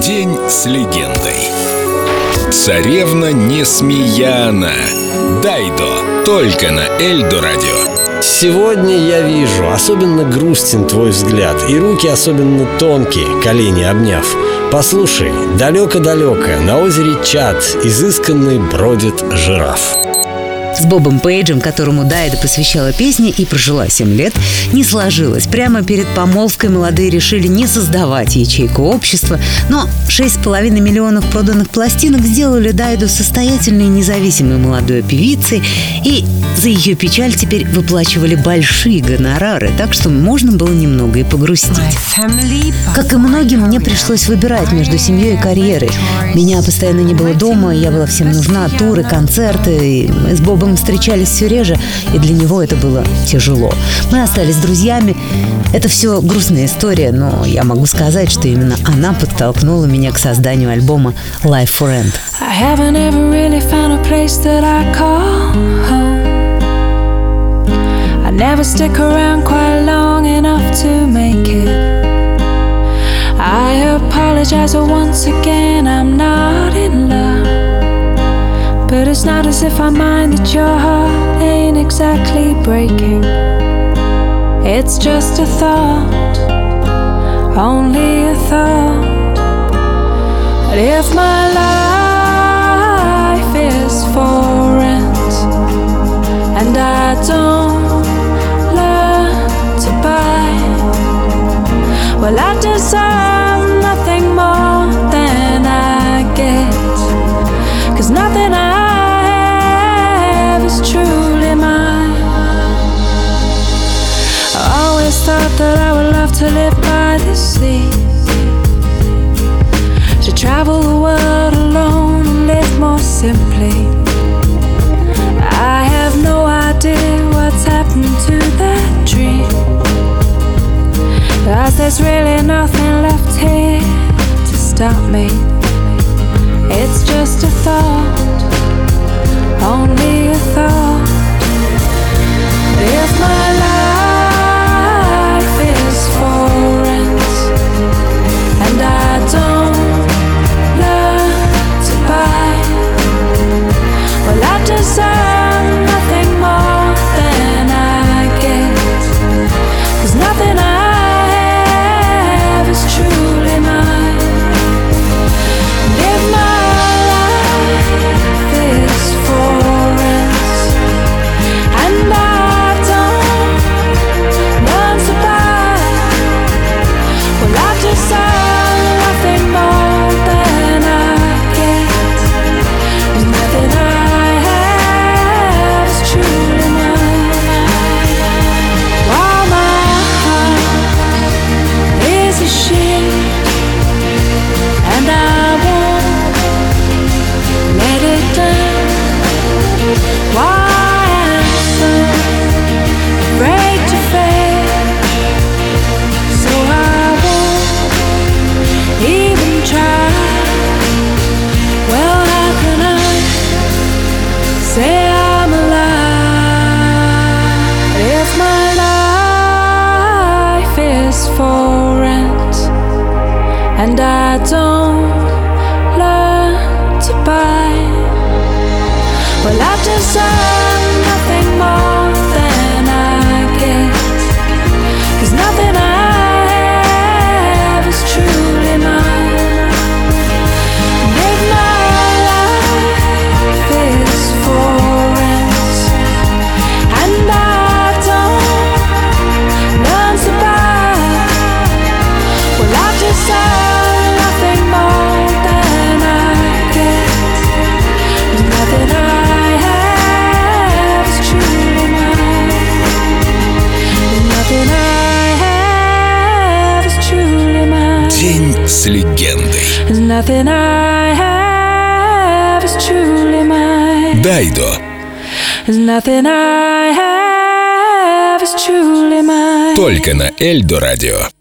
День с легендой. Царевна Несмеяна. Дайдо. Только на Эльдо радио. Сегодня я вижу, особенно грустен твой взгляд, и руки особенно тонкие, колени обняв. Послушай, далеко-далеко, на озере Чат, изысканный бродит жираф. С Бобом Пейджем, которому Дайда посвящала песни и прожила 7 лет, не сложилось. Прямо перед помолвкой молодые решили не создавать ячейку общества, но 6,5 миллионов проданных пластинок сделали Дайду состоятельной независимой молодой певицей, и за ее печаль теперь выплачивали большие гонорары, так что можно было немного и погрустить. Как и многим, мне пришлось выбирать между семьей и карьерой. Меня постоянно не было дома, я была всем нужна, туры, концерты. И мы с Бобом встречались все реже, и для него это было тяжело. Мы остались друзьями. Это все грустная история, но я могу сказать, что именно она подтолкнула меня к созданию альбома Life for End. Never stick around quite long enough to make it. I apologize once again, it's not as if I mind that your heart ain't exactly breaking. It's just a thought, only a thought. But if my life is for rent and I don't learn to buy, well, I deserve nothing more than I get. Cause nothing I to live by the sea. To travel the world alone and live more simply. I have no idea what's happened to that dream. Cause there's really nothing left here to stop me. And I don't learn to buy? Well, I deserve с легендой. Дайдо. Только на Эльдо радио.